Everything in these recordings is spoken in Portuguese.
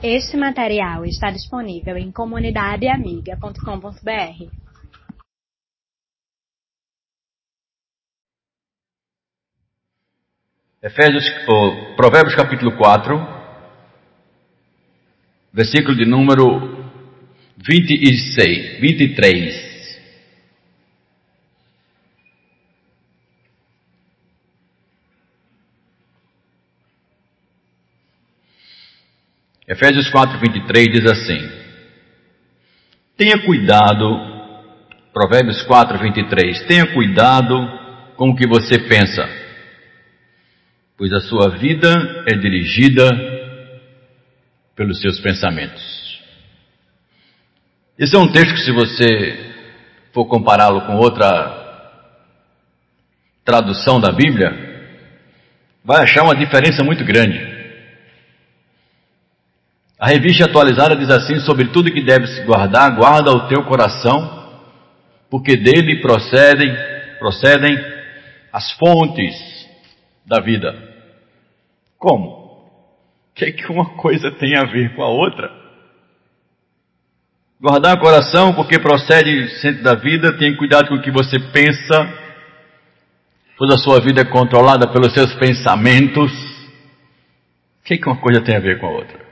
Este material está disponível em comunidadeamiga.com.br. Efésios, Provérbios capítulo 4, versículo de número 26, 23. Efésios 4, 23 diz assim: Tenha cuidado, Provérbios 4, 23, tenha cuidado com o que você pensa, pois a sua vida é dirigida pelos seus pensamentos. Esse é um texto que, se você for compará-lo com outra tradução da Bíblia, vai achar uma diferença muito grande. A revista atualizada diz assim: sobre tudo que deves guardar, guarda o teu coração, porque dele procedem, procedem as fontes da vida. Como? O que, é que uma coisa tem a ver com a outra? Guardar o coração, porque procede centro da vida, tem cuidado com o que você pensa, toda a sua vida é controlada pelos seus pensamentos. O que, é que uma coisa tem a ver com a outra?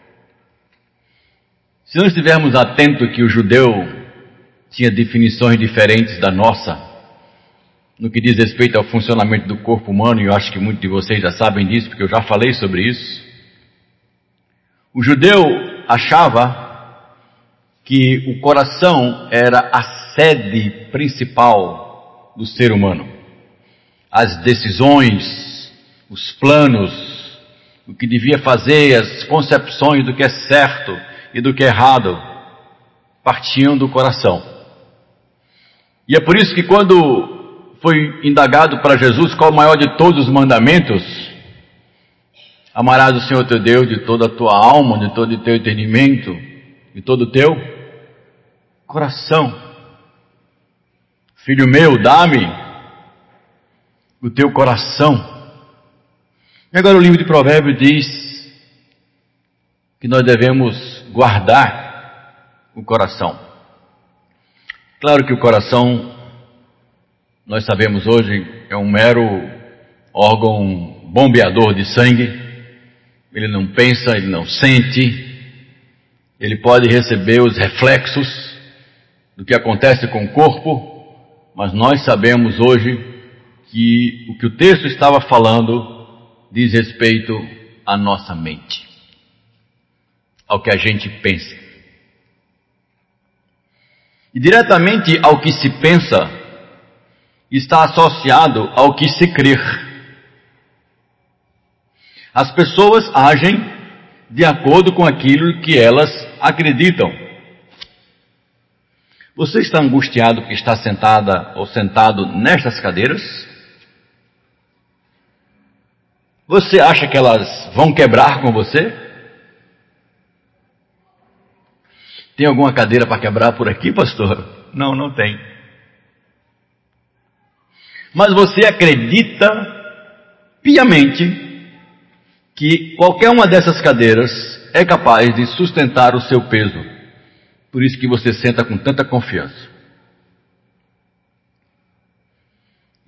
Se não estivermos atentos que o judeu tinha definições diferentes da nossa, no que diz respeito ao funcionamento do corpo humano, e eu acho que muitos de vocês já sabem disso, porque eu já falei sobre isso. O judeu achava que o coração era a sede principal do ser humano. As decisões, os planos, o que devia fazer, as concepções do que é certo, e do que é errado partiam do coração. E é por isso que quando foi indagado para Jesus qual o maior de todos os mandamentos, amarás o Senhor teu Deus de toda a tua alma, de todo o teu entendimento, de todo o teu coração. Filho meu, dá-me o teu coração. E agora o livro de Provérbios diz que nós devemos guardar o coração. Claro que o coração, nós sabemos hoje, é um mero órgão bombeador de sangue. Ele não pensa, ele não sente, ele pode receber os reflexos do que acontece com o corpo, mas nós sabemos hoje que o que o texto estava falando diz respeito à nossa mente ao que a gente pensa. E diretamente ao que se pensa está associado ao que se crer. As pessoas agem de acordo com aquilo que elas acreditam. Você está angustiado porque está sentada ou sentado nestas cadeiras? Você acha que elas vão quebrar com você? Tem alguma cadeira para quebrar por aqui, pastor? Não, não tem. Mas você acredita piamente que qualquer uma dessas cadeiras é capaz de sustentar o seu peso. Por isso que você senta com tanta confiança.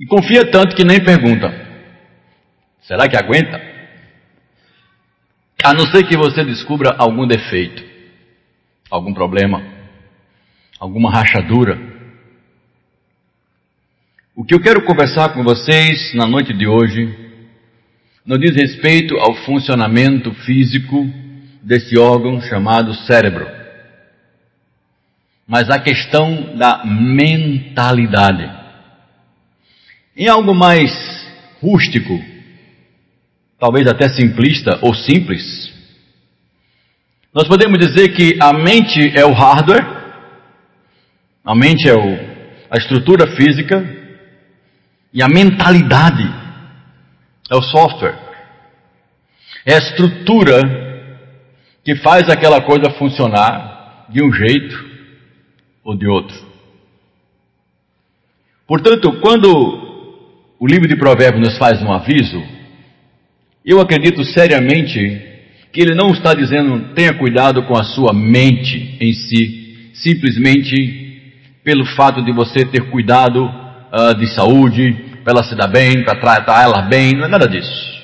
E confia tanto que nem pergunta: será que aguenta? A não ser que você descubra algum defeito algum problema, alguma rachadura. O que eu quero conversar com vocês na noite de hoje não diz respeito ao funcionamento físico desse órgão chamado cérebro, mas a questão da mentalidade. Em algo mais rústico, talvez até simplista ou simples, nós podemos dizer que a mente é o hardware, a mente é o, a estrutura física e a mentalidade é o software. É a estrutura que faz aquela coisa funcionar de um jeito ou de outro. Portanto, quando o livro de Provérbios nos faz um aviso, eu acredito seriamente que ele não está dizendo tenha cuidado com a sua mente em si, simplesmente pelo fato de você ter cuidado uh, de saúde, para ela se dar bem, para tratar ela bem, não é nada disso.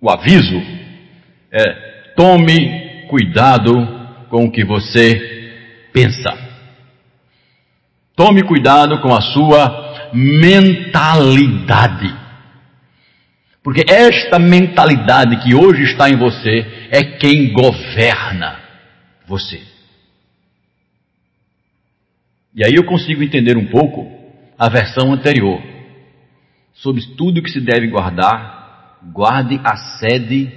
O aviso é tome cuidado com o que você pensa. Tome cuidado com a sua mentalidade. Porque esta mentalidade que hoje está em você é quem governa você. E aí eu consigo entender um pouco a versão anterior. Sobre tudo que se deve guardar, guarde a sede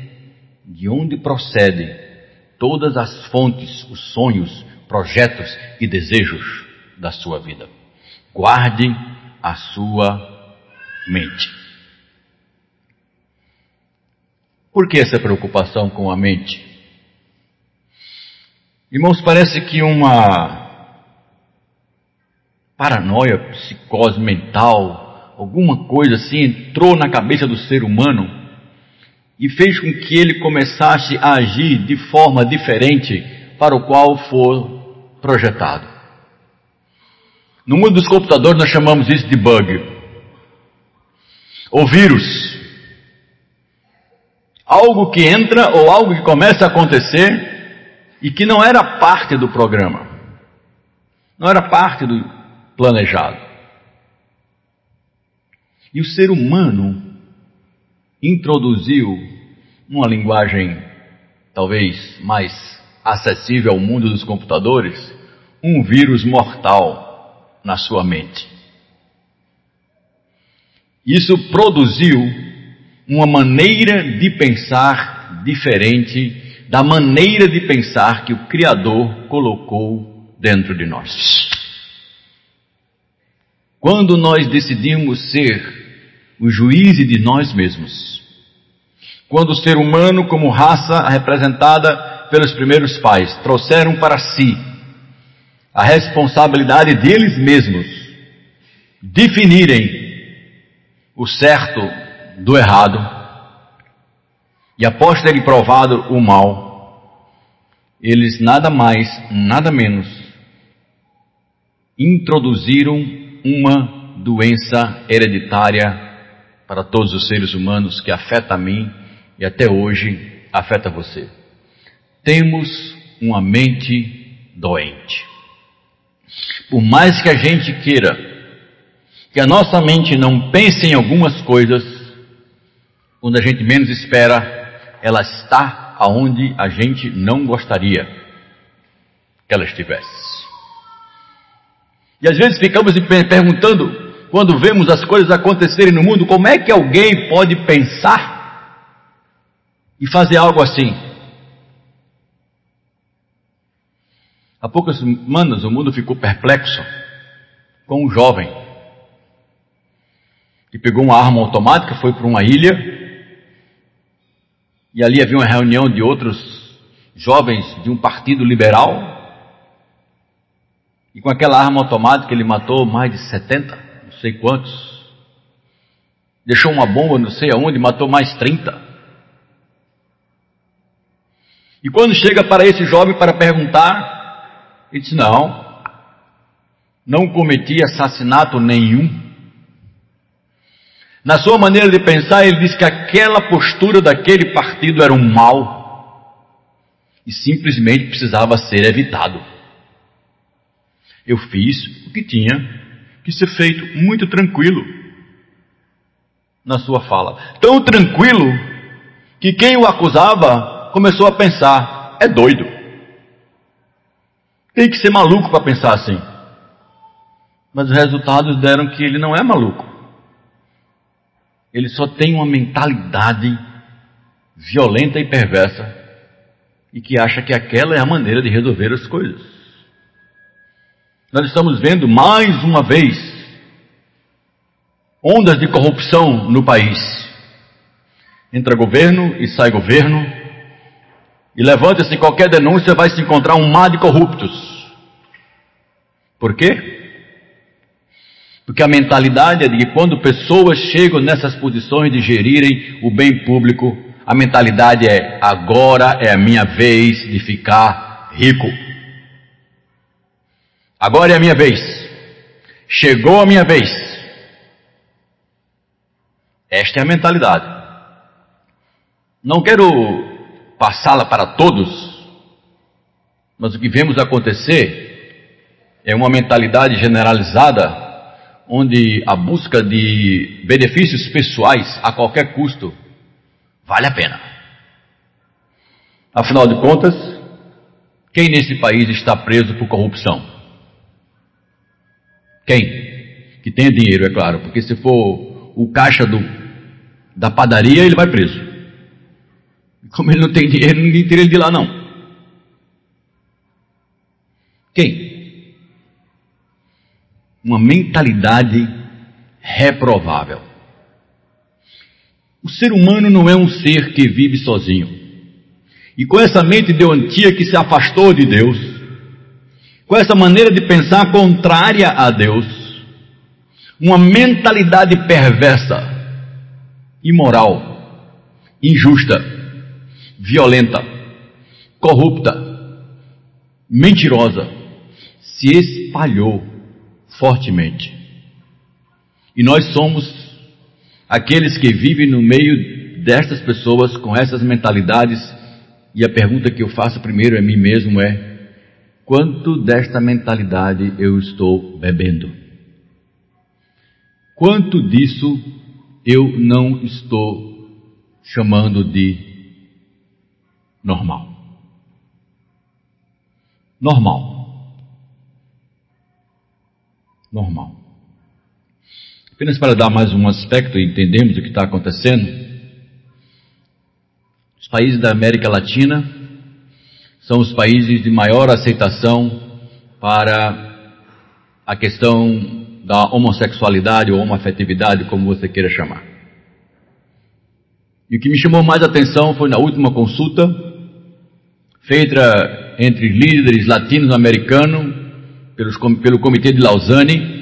de onde procede todas as fontes, os sonhos, projetos e desejos da sua vida. Guarde a sua mente. Por que essa preocupação com a mente? Irmãos, parece que uma paranoia, psicose mental, alguma coisa assim entrou na cabeça do ser humano e fez com que ele começasse a agir de forma diferente para o qual for projetado. No mundo dos computadores nós chamamos isso de bug ou vírus algo que entra ou algo que começa a acontecer e que não era parte do programa, não era parte do planejado. E o ser humano introduziu, numa linguagem talvez mais acessível ao mundo dos computadores, um vírus mortal na sua mente. Isso produziu uma maneira de pensar diferente da maneira de pensar que o Criador colocou dentro de nós. Quando nós decidimos ser o juiz de nós mesmos, quando o ser humano, como raça representada pelos primeiros pais, trouxeram para si a responsabilidade deles mesmos definirem o certo do errado, e após terem provado o mal, eles nada mais, nada menos, introduziram uma doença hereditária para todos os seres humanos que afeta a mim e até hoje afeta você. Temos uma mente doente. Por mais que a gente queira que a nossa mente não pense em algumas coisas, quando a gente menos espera, ela está aonde a gente não gostaria que ela estivesse. E às vezes ficamos perguntando, quando vemos as coisas acontecerem no mundo, como é que alguém pode pensar e fazer algo assim? Há poucas semanas o mundo ficou perplexo com um jovem que pegou uma arma automática, foi para uma ilha e ali havia uma reunião de outros jovens de um partido liberal. E com aquela arma automática ele matou mais de 70, não sei quantos. Deixou uma bomba não sei aonde, matou mais 30. E quando chega para esse jovem para perguntar, ele diz: Não, não cometi assassinato nenhum. Na sua maneira de pensar, ele diz que aquela postura daquele partido era um mal e simplesmente precisava ser evitado. Eu fiz o que tinha que ser feito muito tranquilo na sua fala. Tão tranquilo que quem o acusava começou a pensar: é doido. Tem que ser maluco para pensar assim. Mas os resultados deram que ele não é maluco. Ele só tem uma mentalidade violenta e perversa e que acha que aquela é a maneira de resolver as coisas. Nós estamos vendo mais uma vez ondas de corrupção no país. Entra governo e sai governo, e levanta-se qualquer denúncia, vai se encontrar um mar de corruptos. Por quê? Porque a mentalidade é de que quando pessoas chegam nessas posições de gerirem o bem público, a mentalidade é: agora é a minha vez de ficar rico. Agora é a minha vez. Chegou a minha vez. Esta é a mentalidade. Não quero passá-la para todos, mas o que vemos acontecer é uma mentalidade generalizada onde a busca de benefícios pessoais a qualquer custo vale a pena. Afinal de contas, quem nesse país está preso por corrupção? Quem? Que tenha dinheiro, é claro, porque se for o caixa do, da padaria, ele vai preso. Como ele não tem dinheiro, ninguém tira ele de lá, não. Quem? Uma mentalidade reprovável. O ser humano não é um ser que vive sozinho. E com essa mente deontia que se afastou de Deus, com essa maneira de pensar contrária a Deus, uma mentalidade perversa, imoral, injusta, violenta, corrupta, mentirosa, se espalhou fortemente. E nós somos aqueles que vivem no meio destas pessoas com essas mentalidades. E a pergunta que eu faço primeiro a mim mesmo é: quanto desta mentalidade eu estou bebendo? Quanto disso eu não estou chamando de normal? Normal. Normal. Apenas para dar mais um aspecto e entendermos o que está acontecendo. Os países da América Latina são os países de maior aceitação para a questão da homossexualidade ou homoafetividade, como você queira chamar. E o que me chamou mais atenção foi na última consulta, feita entre líderes latino-americanos pelo Comitê de Lausanne,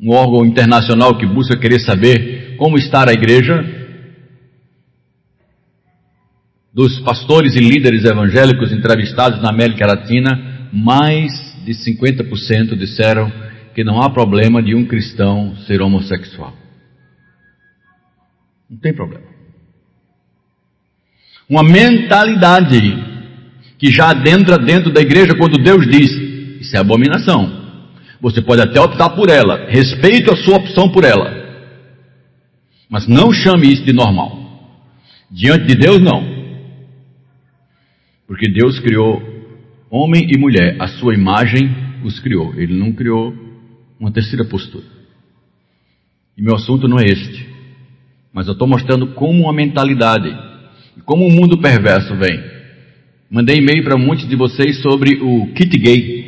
um órgão internacional que busca querer saber como está a igreja, dos pastores e líderes evangélicos entrevistados na América Latina, mais de 50% disseram que não há problema de um cristão ser homossexual. Não tem problema. Uma mentalidade que já adentra dentro da igreja quando Deus diz: Isso é abominação. Você pode até optar por ela, respeito a sua opção por ela, mas não chame isso de normal. Diante de Deus, não. Porque Deus criou homem e mulher, a sua imagem os criou, Ele não criou uma terceira postura. E meu assunto não é este, mas eu estou mostrando como a mentalidade e como o mundo perverso vem. Mandei e-mail para muitos de vocês sobre o kit gay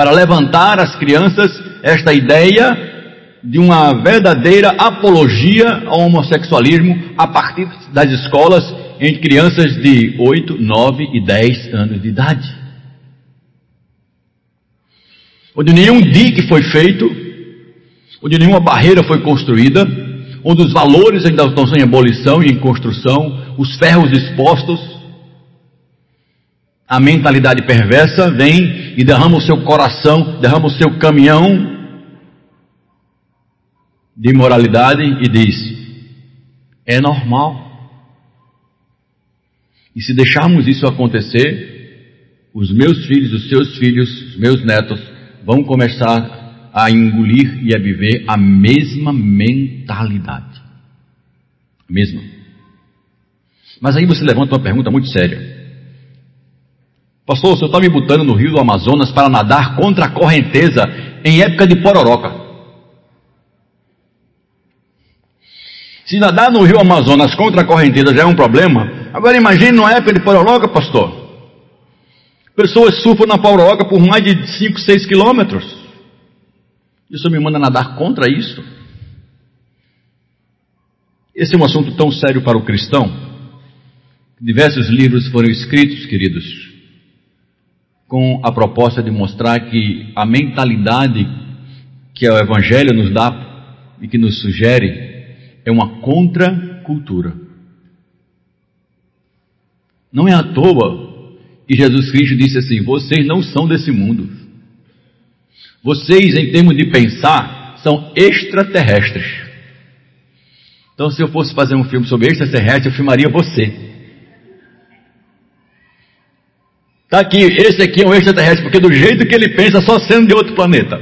para levantar as crianças esta ideia de uma verdadeira apologia ao homossexualismo a partir das escolas entre crianças de 8, 9 e 10 anos de idade. Onde nenhum dique foi feito, onde nenhuma barreira foi construída, onde os valores ainda estão em abolição e em construção, os ferros expostos, a mentalidade perversa vem e derrama o seu coração, derrama o seu caminhão de imoralidade e diz: é normal. E se deixarmos isso acontecer, os meus filhos, os seus filhos, os meus netos vão começar a engolir e a viver a mesma mentalidade. Mesma. Mas aí você levanta uma pergunta muito séria. Pastor, o senhor está me botando no rio do Amazonas para nadar contra a correnteza em época de pororoca. Se nadar no rio Amazonas contra a correnteza já é um problema, agora imagine numa época de pororoca, pastor. Pessoas surfam na pororoca por mais de 5, 6 quilômetros. E o senhor me manda nadar contra isso? Esse é um assunto tão sério para o cristão. Diversos livros foram escritos, queridos, com a proposta de mostrar que a mentalidade que o Evangelho nos dá e que nos sugere é uma contracultura. Não é à toa que Jesus Cristo disse assim: vocês não são desse mundo. Vocês, em termos de pensar, são extraterrestres. Então, se eu fosse fazer um filme sobre extraterrestre, eu filmaria você. Tá aqui, esse aqui é um extraterrestre, porque do jeito que ele pensa, só sendo de outro planeta.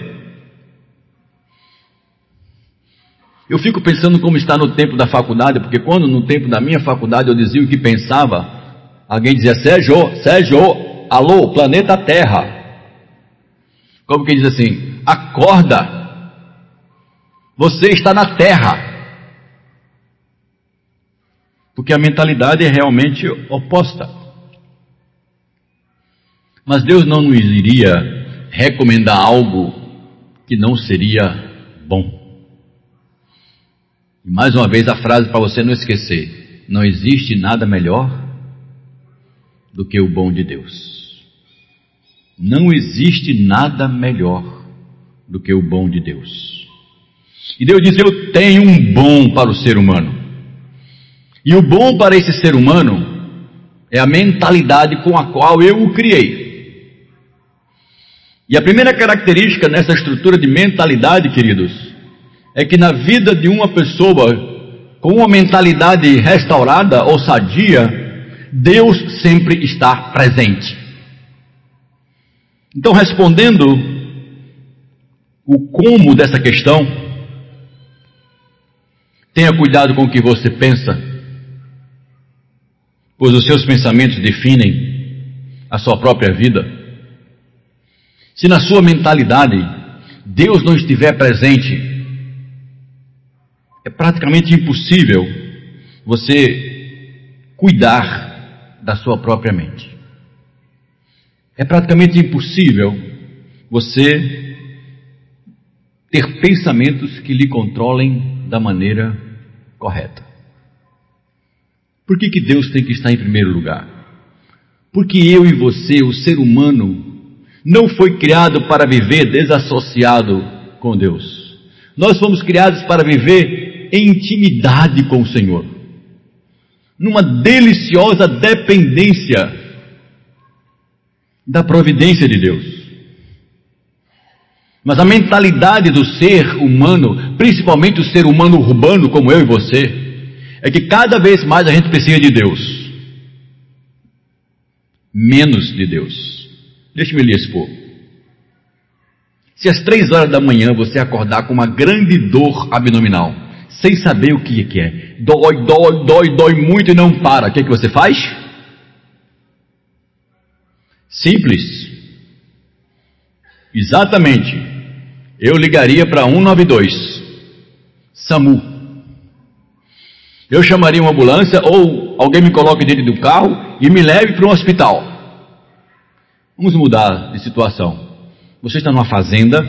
Eu fico pensando como está no tempo da faculdade, porque quando no tempo da minha faculdade eu dizia o que pensava, alguém dizia, Sérgio, Sérgio, alô, planeta Terra. Como quem diz assim, acorda, você está na Terra. Porque a mentalidade é realmente oposta. Mas Deus não nos iria recomendar algo que não seria bom. E mais uma vez a frase para você não esquecer: não existe nada melhor do que o bom de Deus. Não existe nada melhor do que o bom de Deus. E Deus diz: Eu tenho um bom para o ser humano. E o bom para esse ser humano é a mentalidade com a qual eu o criei. E a primeira característica nessa estrutura de mentalidade, queridos, é que na vida de uma pessoa com uma mentalidade restaurada ou sadia, Deus sempre está presente. Então, respondendo o como dessa questão, tenha cuidado com o que você pensa, pois os seus pensamentos definem a sua própria vida. Se na sua mentalidade Deus não estiver presente, é praticamente impossível você cuidar da sua própria mente. É praticamente impossível você ter pensamentos que lhe controlem da maneira correta. Por que, que Deus tem que estar em primeiro lugar? Porque eu e você, o ser humano, não foi criado para viver desassociado com Deus. Nós fomos criados para viver em intimidade com o Senhor, numa deliciosa dependência da providência de Deus. Mas a mentalidade do ser humano, principalmente o ser humano urbano como eu e você, é que cada vez mais a gente precisa de Deus, menos de Deus. Deixe-me lhe expor. Se às três horas da manhã você acordar com uma grande dor abdominal, sem saber o que é. Dói, dói, dói, dói muito e não para. O que, é que você faz? Simples. Exatamente. Eu ligaria para 192, SAMU. Eu chamaria uma ambulância ou alguém me coloque dentro do carro e me leve para um hospital. Vamos mudar de situação. Você está numa fazenda,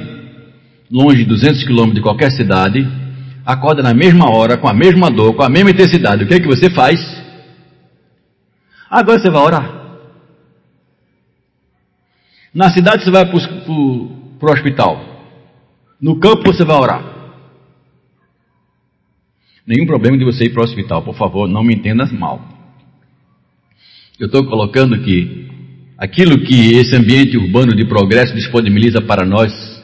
longe de 200 quilômetros de qualquer cidade, acorda na mesma hora, com a mesma dor, com a mesma intensidade, o que é que você faz? Agora você vai orar. Na cidade você vai para o hospital. No campo você vai orar. Nenhum problema de você ir para o hospital, por favor, não me entenda mal. Eu estou colocando que aquilo que esse ambiente urbano de progresso disponibiliza para nós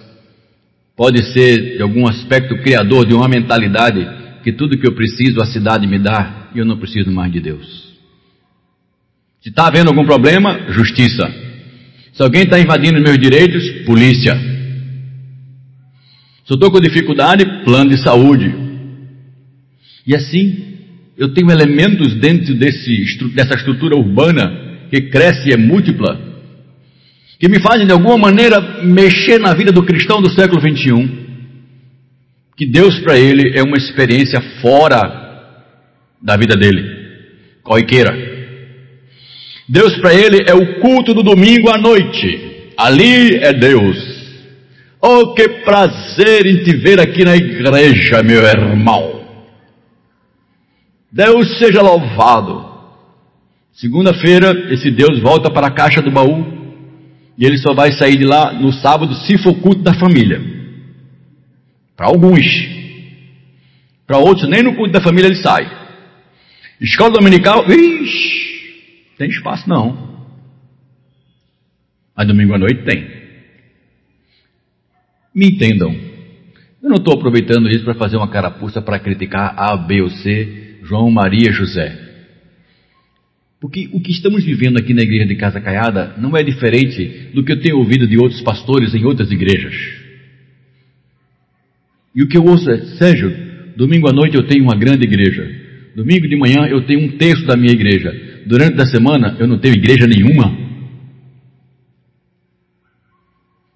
Pode ser de algum aspecto criador de uma mentalidade que tudo que eu preciso a cidade me dá e eu não preciso mais de Deus. Se está havendo algum problema, justiça. Se alguém está invadindo meus direitos, polícia. Se eu estou com dificuldade, plano de saúde. E assim, eu tenho elementos dentro desse, dessa estrutura urbana que cresce e é múltipla, que me fazem de alguma maneira mexer na vida do cristão do século 21, que Deus para ele é uma experiência fora da vida dele, corriqueira. Deus para ele é o culto do domingo à noite, ali é Deus. Oh, que prazer em te ver aqui na igreja, meu irmão. Deus seja louvado. Segunda-feira, esse Deus volta para a caixa do baú e ele só vai sair de lá no sábado se for culto da família. Para alguns. Para outros, nem no culto da família ele sai. Escola dominical, ixi, tem espaço não. Mas domingo à noite tem. Me entendam. Eu não estou aproveitando isso para fazer uma carapuça para criticar A, B ou C, João, Maria, José. Porque o que estamos vivendo aqui na igreja de Casa Caiada não é diferente do que eu tenho ouvido de outros pastores em outras igrejas. E o que eu ouço é, Sérgio, domingo à noite eu tenho uma grande igreja. Domingo de manhã eu tenho um terço da minha igreja. Durante a semana eu não tenho igreja nenhuma.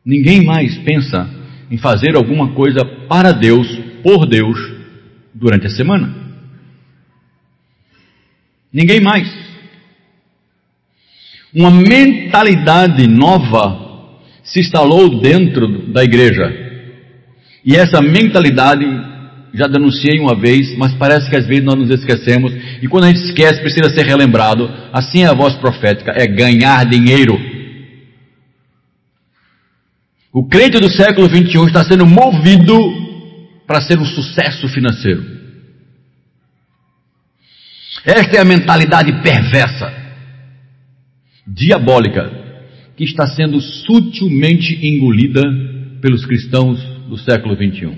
Ninguém mais pensa em fazer alguma coisa para Deus, por Deus, durante a semana. Ninguém mais. Uma mentalidade nova se instalou dentro da igreja. E essa mentalidade, já denunciei uma vez, mas parece que às vezes nós nos esquecemos, e quando a gente esquece, precisa ser relembrado. Assim é a voz profética: é ganhar dinheiro. O crente do século 21 está sendo movido para ser um sucesso financeiro. Esta é a mentalidade perversa diabólica que está sendo sutilmente engolida pelos cristãos do século 21.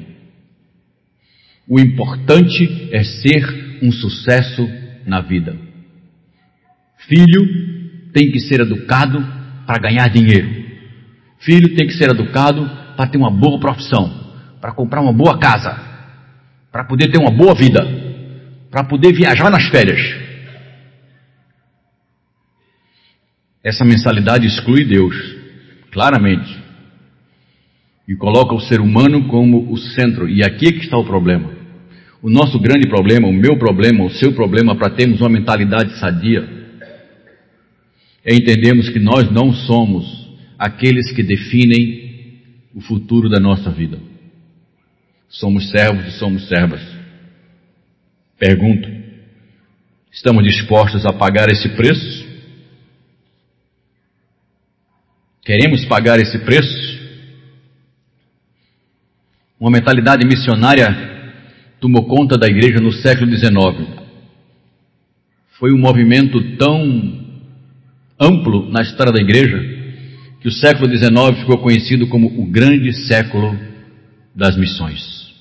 O importante é ser um sucesso na vida. Filho tem que ser educado para ganhar dinheiro. Filho tem que ser educado para ter uma boa profissão, para comprar uma boa casa, para poder ter uma boa vida, para poder viajar nas férias. Essa mensalidade exclui Deus, claramente, e coloca o ser humano como o centro, e aqui é que está o problema. O nosso grande problema, o meu problema, o seu problema para termos uma mentalidade sadia, é entendermos que nós não somos aqueles que definem o futuro da nossa vida. Somos servos e somos servas. Pergunto: estamos dispostos a pagar esse preço? Queremos pagar esse preço? Uma mentalidade missionária tomou conta da igreja no século XIX. Foi um movimento tão amplo na história da igreja que o século XIX ficou conhecido como o grande século das missões.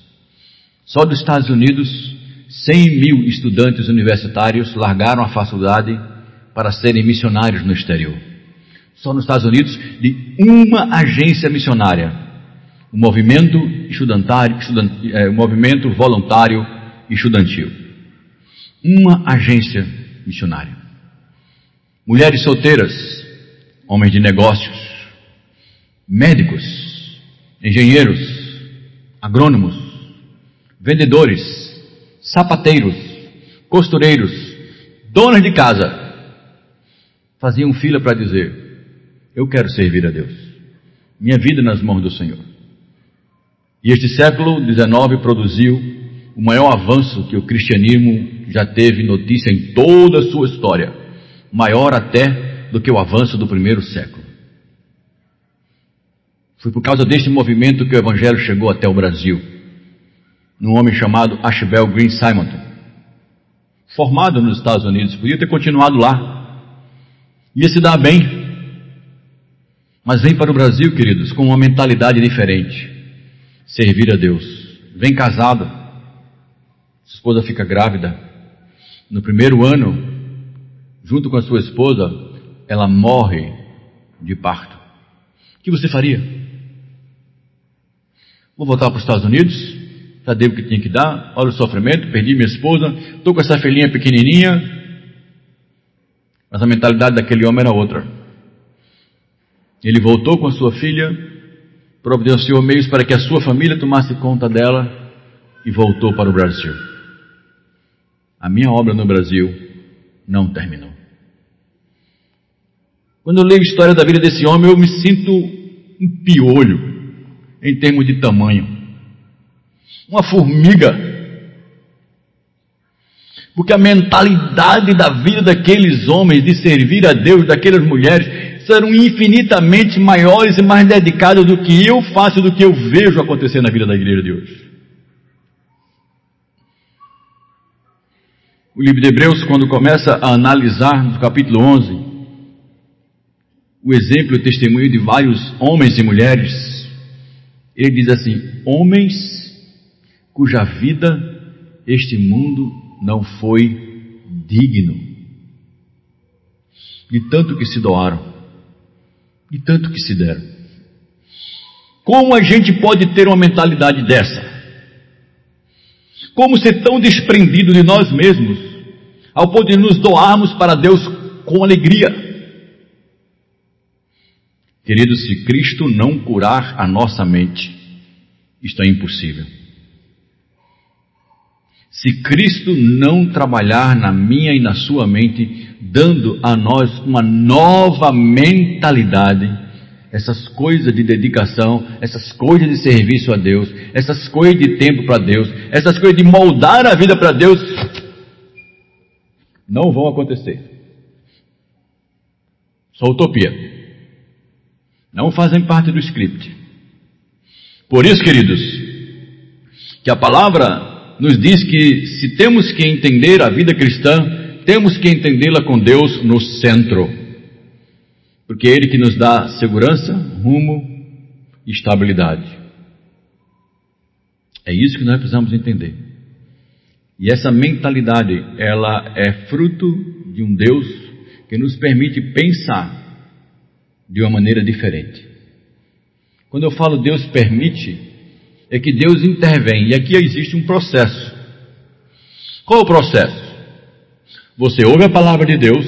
Só dos Estados Unidos, 100 mil estudantes universitários largaram a faculdade para serem missionários no exterior só nos Estados Unidos, de uma agência missionária, o movimento estudantário, estudant, é, o movimento voluntário estudantil. Uma agência missionária. Mulheres solteiras, homens de negócios, médicos, engenheiros, agrônomos, vendedores, sapateiros, costureiros, donas de casa, faziam fila para dizer: eu quero servir a Deus. Minha vida nas mãos do Senhor. E este século XIX produziu o maior avanço que o cristianismo já teve notícia em toda a sua história, maior até do que o avanço do primeiro século. Foi por causa deste movimento que o Evangelho chegou até o Brasil, num homem chamado Ashbel Green Simonton, formado nos Estados Unidos, podia ter continuado lá, ia se dar bem, mas vem para o Brasil, queridos, com uma mentalidade diferente. Servir a Deus. Vem casado. Sua esposa fica grávida. No primeiro ano, junto com a sua esposa, ela morre de parto. O que você faria? Vou voltar para os Estados Unidos, já dei o que tinha que dar, olha o sofrimento, perdi minha esposa, estou com essa filhinha pequenininha, mas a mentalidade daquele homem era outra. Ele voltou com a sua filha, providenciou meios para que a sua família tomasse conta dela e voltou para o Brasil. A minha obra no Brasil não terminou. Quando eu leio a história da vida desse homem, eu me sinto um piolho em termos de tamanho. Uma formiga. Porque a mentalidade da vida daqueles homens de servir a Deus, daquelas mulheres, serão infinitamente maiores e mais dedicados do que eu faço, do que eu vejo acontecer na vida da igreja de hoje. O livro de Hebreus, quando começa a analisar no capítulo 11, o exemplo e o testemunho de vários homens e mulheres, ele diz assim: homens cuja vida este mundo não foi digno, de tanto que se doaram, de tanto que se deram. Como a gente pode ter uma mentalidade dessa? Como ser tão desprendido de nós mesmos, ao poder nos doarmos para Deus com alegria? Queridos, se Cristo não curar a nossa mente, isto é impossível. Se Cristo não trabalhar na minha e na sua mente, dando a nós uma nova mentalidade, essas coisas de dedicação, essas coisas de serviço a Deus, essas coisas de tempo para Deus, essas coisas de moldar a vida para Deus, não vão acontecer. Só utopia. Não fazem parte do script. Por isso, queridos, que a palavra nos diz que se temos que entender a vida cristã, temos que entendê-la com Deus no centro. Porque é Ele que nos dá segurança, rumo e estabilidade. É isso que nós precisamos entender. E essa mentalidade, ela é fruto de um Deus que nos permite pensar de uma maneira diferente. Quando eu falo Deus permite, é que Deus intervém, e aqui existe um processo. Qual o processo? Você ouve a palavra de Deus,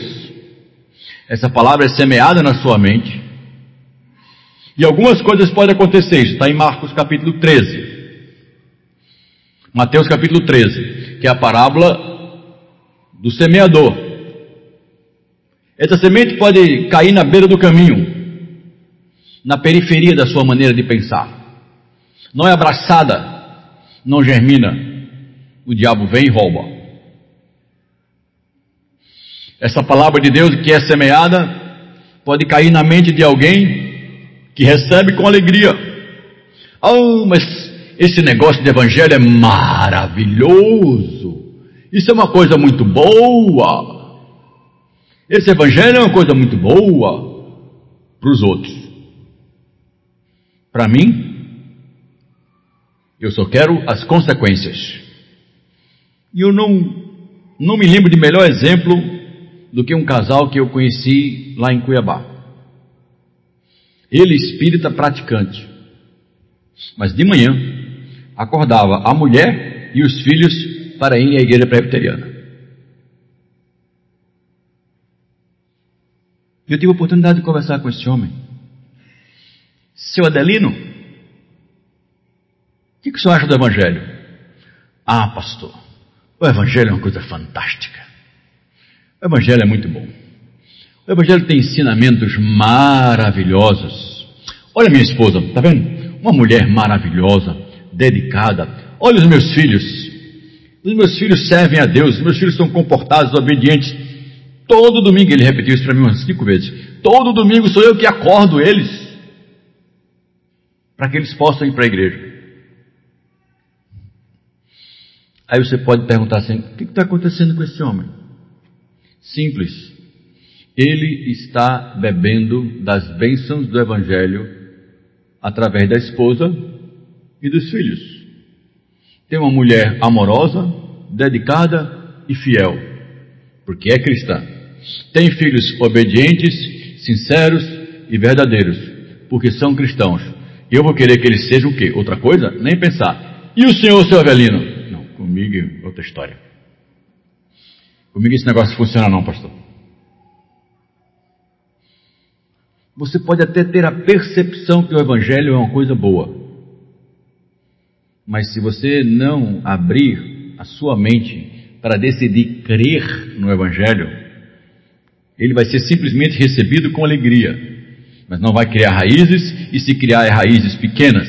essa palavra é semeada na sua mente, e algumas coisas podem acontecer, isso está em Marcos capítulo 13. Mateus capítulo 13, que é a parábola do semeador. Essa semente pode cair na beira do caminho, na periferia da sua maneira de pensar. Não é abraçada, não germina. O diabo vem e rouba. Essa palavra de Deus que é semeada pode cair na mente de alguém que recebe com alegria. Oh, mas esse negócio de evangelho é maravilhoso. Isso é uma coisa muito boa. Esse evangelho é uma coisa muito boa para os outros. Para mim, eu só quero as consequências. E eu não, não me lembro de melhor exemplo do que um casal que eu conheci lá em Cuiabá. Ele espírita praticante. Mas de manhã acordava a mulher e os filhos para irem à igreja presbiteriana. Eu tive a oportunidade de conversar com esse homem. Seu Adelino, o que, que o senhor acha do Evangelho? Ah, pastor, o Evangelho é uma coisa fantástica. O Evangelho é muito bom. O Evangelho tem ensinamentos maravilhosos. Olha minha esposa, tá vendo? Uma mulher maravilhosa, dedicada. Olha os meus filhos. Os meus filhos servem a Deus, os meus filhos são comportados, obedientes. Todo domingo, ele repetiu isso para mim umas cinco vezes. Todo domingo sou eu que acordo eles para que eles possam ir para a igreja. Aí você pode perguntar assim: o que está acontecendo com esse homem? Simples. Ele está bebendo das bênçãos do Evangelho através da esposa e dos filhos. Tem uma mulher amorosa, dedicada e fiel, porque é cristã. Tem filhos obedientes, sinceros e verdadeiros, porque são cristãos. Eu vou querer que ele seja o quê? Outra coisa? Nem pensar. E o senhor, seu Avelino? Não, comigo é outra história. Comigo esse negócio funciona não, pastor. Você pode até ter a percepção que o Evangelho é uma coisa boa. Mas se você não abrir a sua mente para decidir crer no Evangelho, ele vai ser simplesmente recebido com alegria mas não vai criar raízes, e se criar raízes pequenas,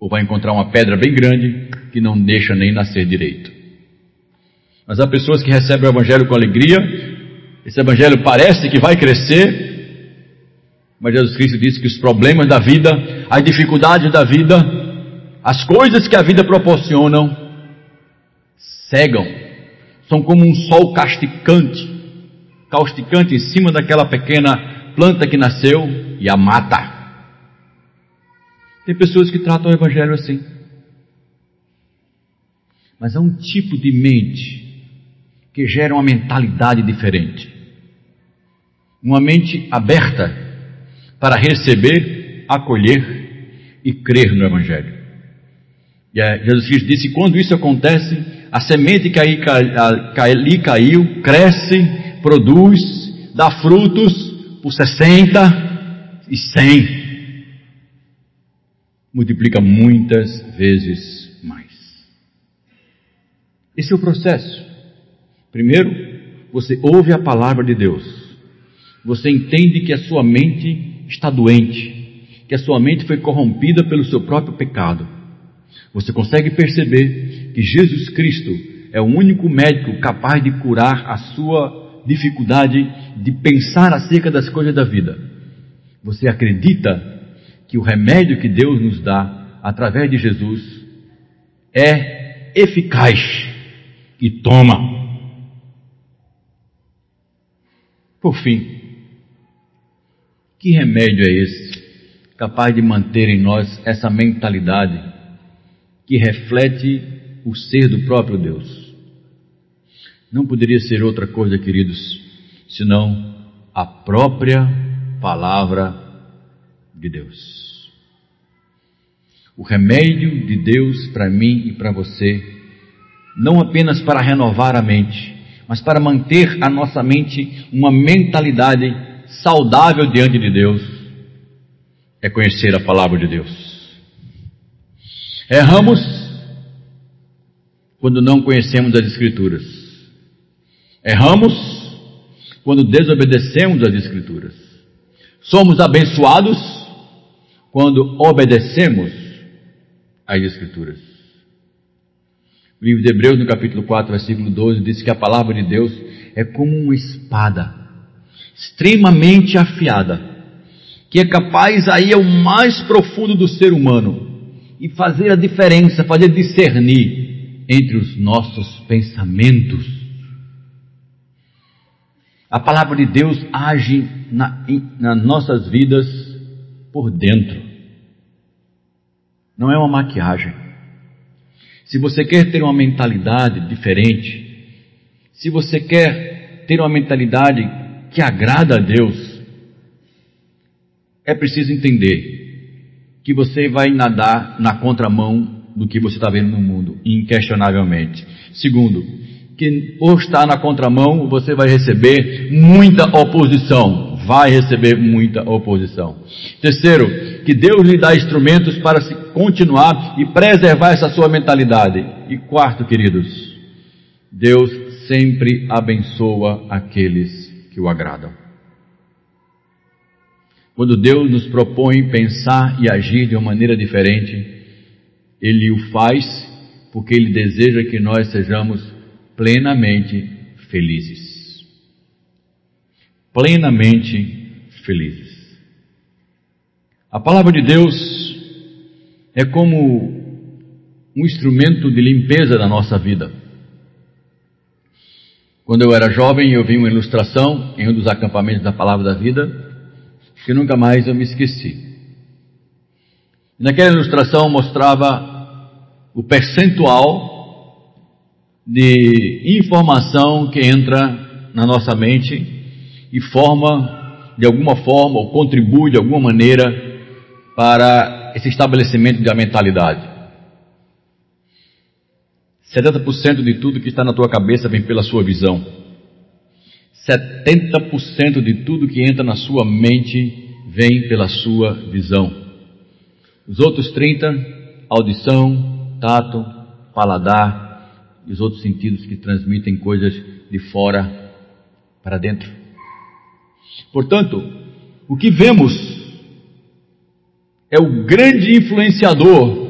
ou vai encontrar uma pedra bem grande que não deixa nem nascer direito. Mas há pessoas que recebem o Evangelho com alegria, esse Evangelho parece que vai crescer, mas Jesus Cristo disse que os problemas da vida, as dificuldades da vida, as coisas que a vida proporcionam, cegam são como um sol casticante, causticante em cima daquela pequena planta que nasceu e a mata. Tem pessoas que tratam o Evangelho assim. Mas há um tipo de mente que gera uma mentalidade diferente. Uma mente aberta para receber, acolher e crer no Evangelho. E Jesus Cristo disse: quando isso acontece, a semente que ali caiu cresce, produz, dá frutos por 60 e 100. Multiplica muitas vezes mais. Esse é o processo. Primeiro, você ouve a palavra de Deus. Você entende que a sua mente está doente, que a sua mente foi corrompida pelo seu próprio pecado. Você consegue perceber que Jesus Cristo é o único médico capaz de curar a sua dificuldade de pensar acerca das coisas da vida. Você acredita que o remédio que Deus nos dá através de Jesus é eficaz e toma. Por fim, que remédio é esse capaz de manter em nós essa mentalidade que reflete o ser do próprio Deus? Não poderia ser outra coisa, queridos, senão a própria palavra de Deus. O remédio de Deus para mim e para você, não apenas para renovar a mente, mas para manter a nossa mente uma mentalidade saudável diante de Deus, é conhecer a palavra de Deus. Erramos quando não conhecemos as Escrituras. Erramos quando desobedecemos as Escrituras. Somos abençoados quando obedecemos às Escrituras. O livro de Hebreus, no capítulo 4, versículo 12, diz que a palavra de Deus é como uma espada, extremamente afiada, que é capaz aí ao mais profundo do ser humano e fazer a diferença, fazer discernir entre os nossos pensamentos. A palavra de Deus age na, nas nossas vidas por dentro. Não é uma maquiagem. Se você quer ter uma mentalidade diferente, se você quer ter uma mentalidade que agrada a Deus, é preciso entender que você vai nadar na contramão do que você está vendo no mundo, inquestionavelmente. Segundo, que por estar na contramão você vai receber muita oposição, vai receber muita oposição. Terceiro, que Deus lhe dá instrumentos para se continuar e preservar essa sua mentalidade. E quarto, queridos, Deus sempre abençoa aqueles que o agradam. Quando Deus nos propõe pensar e agir de uma maneira diferente, Ele o faz porque Ele deseja que nós sejamos plenamente felizes. Plenamente felizes. A palavra de Deus é como um instrumento de limpeza da nossa vida. Quando eu era jovem, eu vi uma ilustração em um dos acampamentos da Palavra da Vida, que nunca mais eu me esqueci. Naquela ilustração mostrava o percentual de informação que entra na nossa mente e forma, de alguma forma, ou contribui de alguma maneira para esse estabelecimento da mentalidade. 70% de tudo que está na tua cabeça vem pela sua visão. 70% de tudo que entra na sua mente vem pela sua visão. Os outros 30, audição, tato, paladar e os outros sentidos que transmitem coisas de fora para dentro. Portanto, o que vemos é o grande influenciador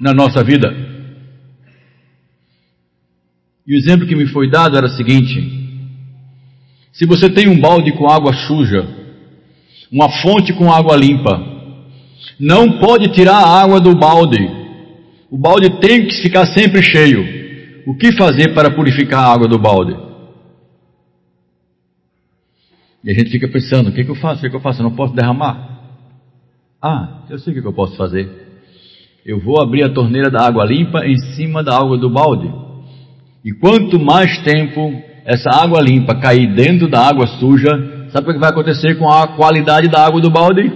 na nossa vida. E o exemplo que me foi dado era o seguinte: se você tem um balde com água suja, uma fonte com água limpa, não pode tirar a água do balde. O balde tem que ficar sempre cheio, o que fazer para purificar a água do balde. E a gente fica pensando: o que, que eu faço? O que, que eu faço? Eu não posso derramar? Ah, eu sei o que, eu posso fazer. Eu vou abrir a torneira da água limpa em cima da água do balde. E quanto mais tempo essa água limpa cair dentro da água suja, sabe o que vai acontecer com a qualidade da água do balde?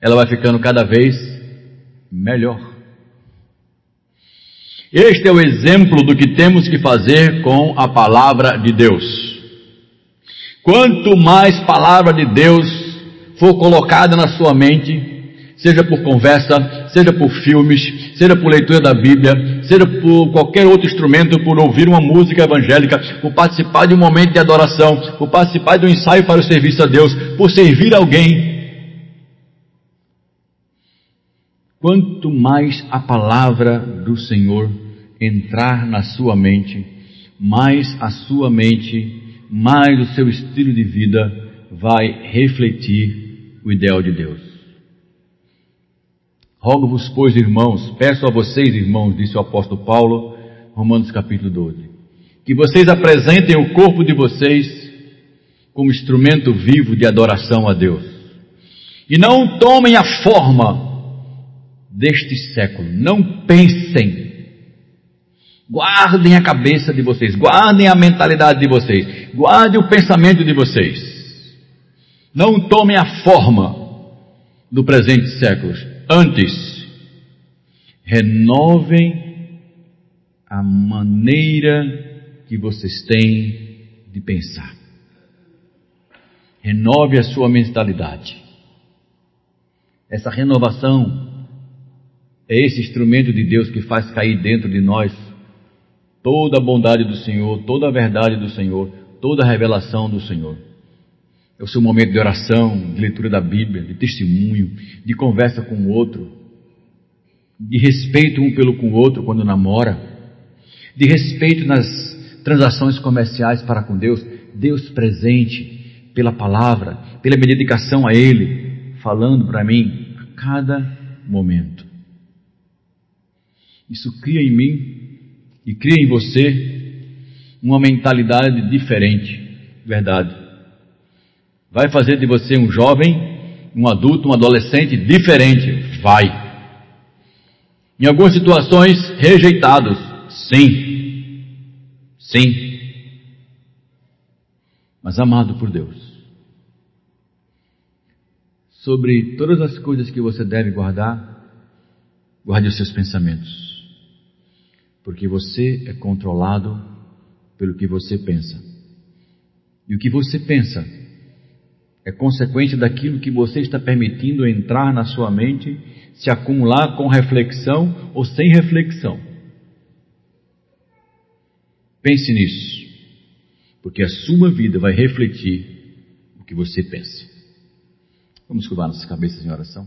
Ela vai ficando cada vez melhor. Este é o exemplo do que temos que fazer com a palavra de Deus. Quanto mais palavra de Deus for colocada na sua mente, seja por conversa, seja por filmes, seja por leitura da Bíblia, seja por qualquer outro instrumento, por ouvir uma música evangélica, por participar de um momento de adoração, por participar de um ensaio para o serviço a Deus, por servir alguém. Quanto mais a palavra do Senhor entrar na sua mente, mais a sua mente, mais o seu estilo de vida vai refletir o ideal de Deus. Rogo-vos, pois, irmãos, peço a vocês, irmãos, disse o apóstolo Paulo, Romanos capítulo 12, que vocês apresentem o corpo de vocês como instrumento vivo de adoração a Deus. E não tomem a forma deste século. Não pensem. Guardem a cabeça de vocês, guardem a mentalidade de vocês, guardem o pensamento de vocês. Não tomem a forma do presente século Antes, renovem a maneira que vocês têm de pensar. Renove a sua mentalidade. Essa renovação é esse instrumento de Deus que faz cair dentro de nós toda a bondade do Senhor, toda a verdade do Senhor, toda a revelação do Senhor. É o seu momento de oração, de leitura da Bíblia, de testemunho, de conversa com o outro, de respeito um pelo com o outro quando namora, de respeito nas transações comerciais para com Deus, Deus presente pela palavra, pela minha dedicação a Ele, falando para mim a cada momento. Isso cria em mim e cria em você uma mentalidade diferente, verdade Vai fazer de você um jovem, um adulto, um adolescente diferente? Vai. Em algumas situações, rejeitados? Sim. Sim. Mas amado por Deus. Sobre todas as coisas que você deve guardar, guarde os seus pensamentos. Porque você é controlado pelo que você pensa. E o que você pensa é consequência daquilo que você está permitindo entrar na sua mente, se acumular com reflexão ou sem reflexão. Pense nisso, porque a sua vida vai refletir o que você pensa. Vamos curvar nossas cabeças em oração.